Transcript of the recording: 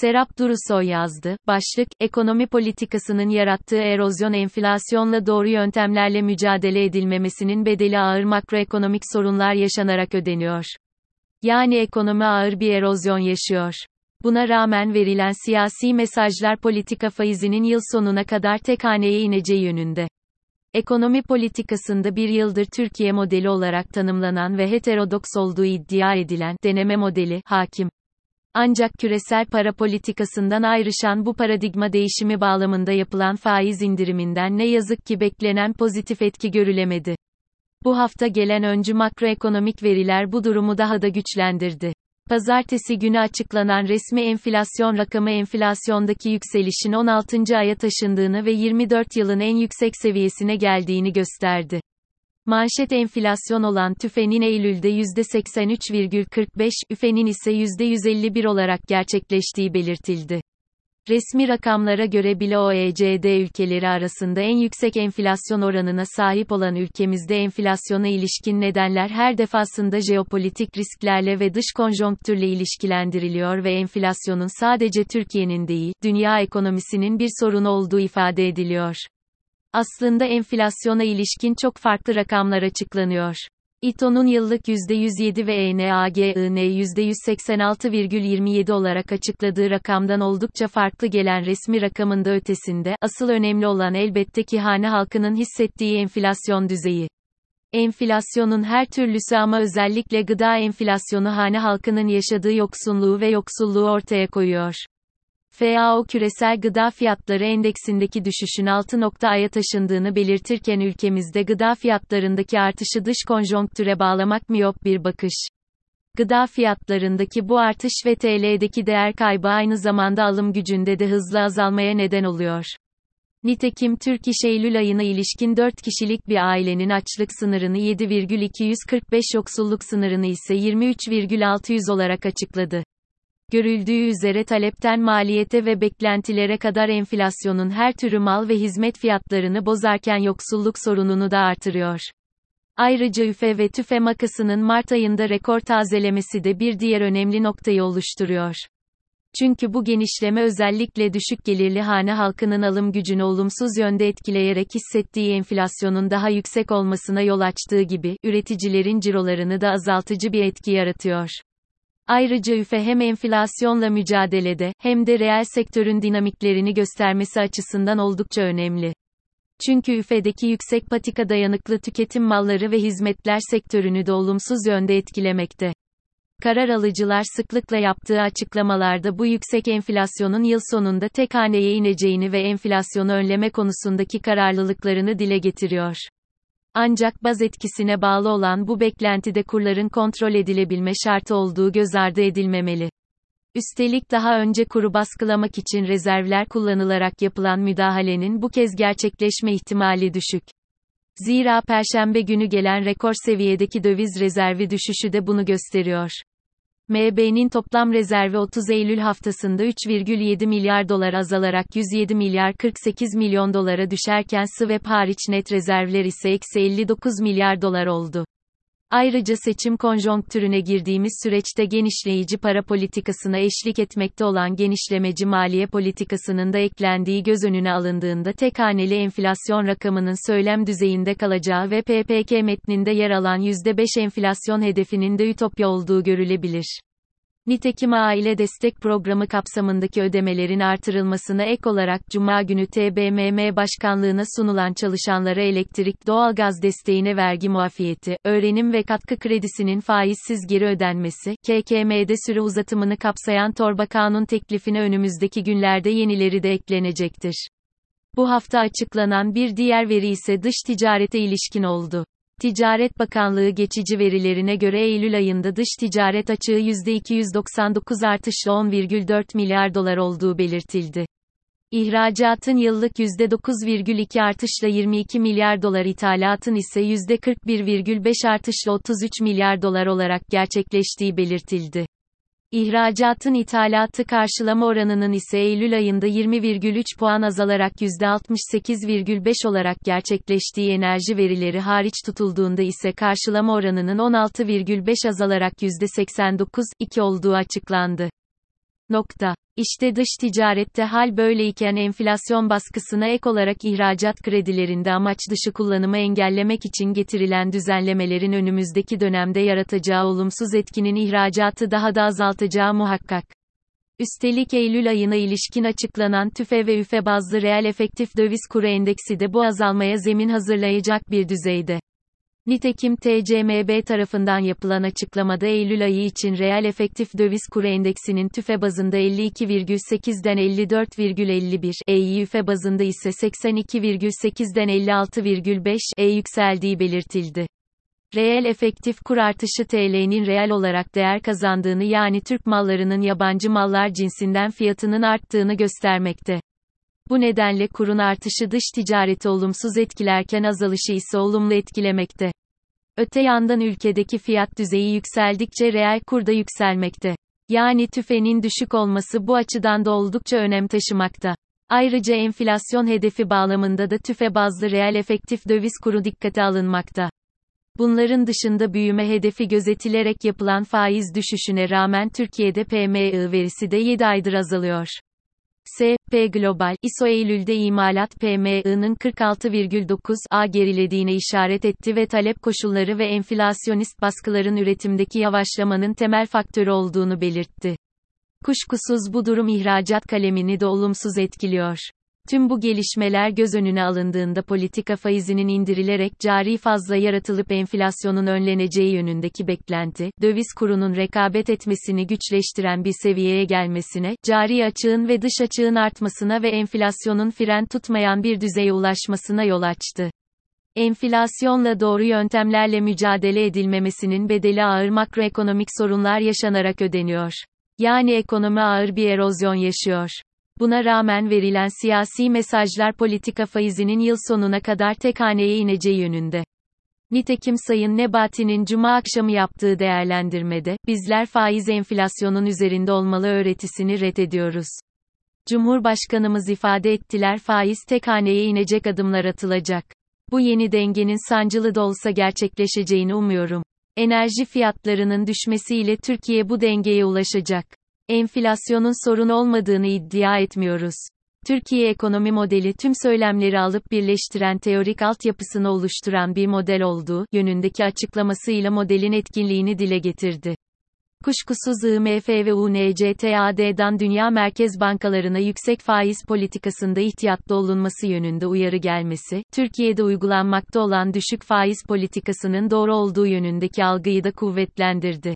Serap Durusoy yazdı. Başlık, ekonomi politikasının yarattığı erozyon enflasyonla doğru yöntemlerle mücadele edilmemesinin bedeli ağır makroekonomik sorunlar yaşanarak ödeniyor. Yani ekonomi ağır bir erozyon yaşıyor. Buna rağmen verilen siyasi mesajlar politika faizinin yıl sonuna kadar tek haneye ineceği yönünde. Ekonomi politikasında bir yıldır Türkiye modeli olarak tanımlanan ve heterodoks olduğu iddia edilen deneme modeli hakim. Ancak küresel para politikasından ayrışan bu paradigma değişimi bağlamında yapılan faiz indiriminden ne yazık ki beklenen pozitif etki görülemedi. Bu hafta gelen öncü makroekonomik veriler bu durumu daha da güçlendirdi. Pazartesi günü açıklanan resmi enflasyon rakamı enflasyondaki yükselişin 16. aya taşındığını ve 24 yılın en yüksek seviyesine geldiğini gösterdi. Manşet enflasyon olan TÜFE'nin Eylül'de %83,45, üfenin ise %151 olarak gerçekleştiği belirtildi. Resmi rakamlara göre bile OECD ülkeleri arasında en yüksek enflasyon oranına sahip olan ülkemizde enflasyona ilişkin nedenler her defasında jeopolitik risklerle ve dış konjonktürle ilişkilendiriliyor ve enflasyonun sadece Türkiye'nin değil, dünya ekonomisinin bir sorunu olduğu ifade ediliyor. Aslında enflasyona ilişkin çok farklı rakamlar açıklanıyor. İTO'nun yıllık %107 ve ENAGI'nin %186,27 olarak açıkladığı rakamdan oldukça farklı gelen resmi rakamın da ötesinde, asıl önemli olan elbette ki hane halkının hissettiği enflasyon düzeyi. Enflasyonun her türlüsü ama özellikle gıda enflasyonu hane halkının yaşadığı yoksunluğu ve yoksulluğu ortaya koyuyor. FAO küresel gıda fiyatları endeksindeki düşüşün 6 noktaya taşındığını belirtirken ülkemizde gıda fiyatlarındaki artışı dış konjonktüre bağlamak miyop bir bakış. Gıda fiyatlarındaki bu artış ve TL'deki değer kaybı aynı zamanda alım gücünde de hızlı azalmaya neden oluyor. Nitekim Türk İş Eylül ayına ilişkin 4 kişilik bir ailenin açlık sınırını 7,245 yoksulluk sınırını ise 23,600 olarak açıkladı. Görüldüğü üzere talepten maliyete ve beklentilere kadar enflasyonun her türü mal ve hizmet fiyatlarını bozarken yoksulluk sorununu da artırıyor. Ayrıca üfe ve tüfe makasının Mart ayında rekor tazelemesi de bir diğer önemli noktayı oluşturuyor. Çünkü bu genişleme özellikle düşük gelirli hane halkının alım gücünü olumsuz yönde etkileyerek hissettiği enflasyonun daha yüksek olmasına yol açtığı gibi, üreticilerin cirolarını da azaltıcı bir etki yaratıyor. Ayrıca üfe hem enflasyonla mücadelede, hem de reel sektörün dinamiklerini göstermesi açısından oldukça önemli. Çünkü üfedeki yüksek patika dayanıklı tüketim malları ve hizmetler sektörünü de olumsuz yönde etkilemekte. Karar alıcılar sıklıkla yaptığı açıklamalarda bu yüksek enflasyonun yıl sonunda tek haneye ineceğini ve enflasyonu önleme konusundaki kararlılıklarını dile getiriyor. Ancak baz etkisine bağlı olan bu beklentide kurların kontrol edilebilme şartı olduğu göz ardı edilmemeli. Üstelik daha önce kuru baskılamak için rezervler kullanılarak yapılan müdahalenin bu kez gerçekleşme ihtimali düşük. Zira perşembe günü gelen rekor seviyedeki döviz rezervi düşüşü de bunu gösteriyor. MB'nin toplam rezervi 30 Eylül haftasında 3,7 milyar dolar azalarak 107 milyar 48 milyon dolara düşerken swap hariç net rezervler ise eksi 59 milyar dolar oldu. Ayrıca seçim konjonktürüne girdiğimiz süreçte genişleyici para politikasına eşlik etmekte olan genişlemeci maliye politikasının da eklendiği göz önüne alındığında tek haneli enflasyon rakamının söylem düzeyinde kalacağı ve PPK metninde yer alan %5 enflasyon hedefinin de ütopya olduğu görülebilir. Nitekim aile destek programı kapsamındaki ödemelerin artırılmasına ek olarak Cuma günü TBMM Başkanlığına sunulan çalışanlara elektrik doğalgaz desteğine vergi muafiyeti, öğrenim ve katkı kredisinin faizsiz geri ödenmesi, KKM'de süre uzatımını kapsayan torba kanun teklifine önümüzdeki günlerde yenileri de eklenecektir. Bu hafta açıklanan bir diğer veri ise dış ticarete ilişkin oldu. Ticaret Bakanlığı geçici verilerine göre Eylül ayında dış ticaret açığı %299 artışla 10,4 milyar dolar olduğu belirtildi. İhracatın yıllık %9,2 artışla 22 milyar dolar ithalatın ise %41,5 artışla 33 milyar dolar olarak gerçekleştiği belirtildi. İhracatın ithalatı karşılama oranının ise Eylül ayında 20,3 puan azalarak %68,5 olarak gerçekleştiği enerji verileri hariç tutulduğunda ise karşılama oranının 16,5 azalarak %89,2 olduğu açıklandı. Nokta. İşte dış ticarette hal böyleyken enflasyon baskısına ek olarak ihracat kredilerinde amaç dışı kullanımı engellemek için getirilen düzenlemelerin önümüzdeki dönemde yaratacağı olumsuz etkinin ihracatı daha da azaltacağı muhakkak. Üstelik Eylül ayına ilişkin açıklanan TÜFE ve ÜFE bazlı reel efektif döviz kuru endeksi de bu azalmaya zemin hazırlayacak bir düzeyde. Nitekim TCMB tarafından yapılan açıklamada Eylül ayı için reel efektif döviz kuru endeksinin TÜFE bazında 52,8'den 54,51, EYÜFE bazında ise 82,8'den 56,5 e yükseldiği belirtildi. Reel efektif kur artışı TL'nin reel olarak değer kazandığını yani Türk mallarının yabancı mallar cinsinden fiyatının arttığını göstermekte. Bu nedenle kurun artışı dış ticareti olumsuz etkilerken azalışı ise olumlu etkilemekte. Öte yandan ülkedeki fiyat düzeyi yükseldikçe reel kur da yükselmekte. Yani tüfenin düşük olması bu açıdan da oldukça önem taşımakta. Ayrıca enflasyon hedefi bağlamında da tüfe bazlı reel efektif döviz kuru dikkate alınmakta. Bunların dışında büyüme hedefi gözetilerek yapılan faiz düşüşüne rağmen Türkiye'de PMI verisi de 7 aydır azalıyor. S&P Global, ISO Eylül'de imalat PMI'nin 46,9'a gerilediğine işaret etti ve talep koşulları ve enflasyonist baskıların üretimdeki yavaşlamanın temel faktörü olduğunu belirtti. Kuşkusuz bu durum ihracat kalemini de olumsuz etkiliyor. Tüm bu gelişmeler göz önüne alındığında politika faizinin indirilerek cari fazla yaratılıp enflasyonun önleneceği yönündeki beklenti, döviz kurunun rekabet etmesini güçleştiren bir seviyeye gelmesine, cari açığın ve dış açığın artmasına ve enflasyonun fren tutmayan bir düzeye ulaşmasına yol açtı. Enflasyonla doğru yöntemlerle mücadele edilmemesinin bedeli ağır makroekonomik sorunlar yaşanarak ödeniyor. Yani ekonomi ağır bir erozyon yaşıyor. Buna rağmen verilen siyasi mesajlar politika faizinin yıl sonuna kadar tek haneye ineceği yönünde. Nitekim Sayın Nebati'nin cuma akşamı yaptığı değerlendirmede, bizler faiz enflasyonun üzerinde olmalı öğretisini reddediyoruz. Cumhurbaşkanımız ifade ettiler faiz tek haneye inecek adımlar atılacak. Bu yeni dengenin sancılı da olsa gerçekleşeceğini umuyorum. Enerji fiyatlarının düşmesiyle Türkiye bu dengeye ulaşacak. Enflasyonun sorun olmadığını iddia etmiyoruz. Türkiye ekonomi modeli tüm söylemleri alıp birleştiren teorik altyapısını oluşturan bir model olduğu yönündeki açıklamasıyla modelin etkinliğini dile getirdi. Kuşkusuz IMF ve UNCTAD'dan dünya merkez bankalarına yüksek faiz politikasında ihtiyatlı olunması yönünde uyarı gelmesi, Türkiye'de uygulanmakta olan düşük faiz politikasının doğru olduğu yönündeki algıyı da kuvvetlendirdi.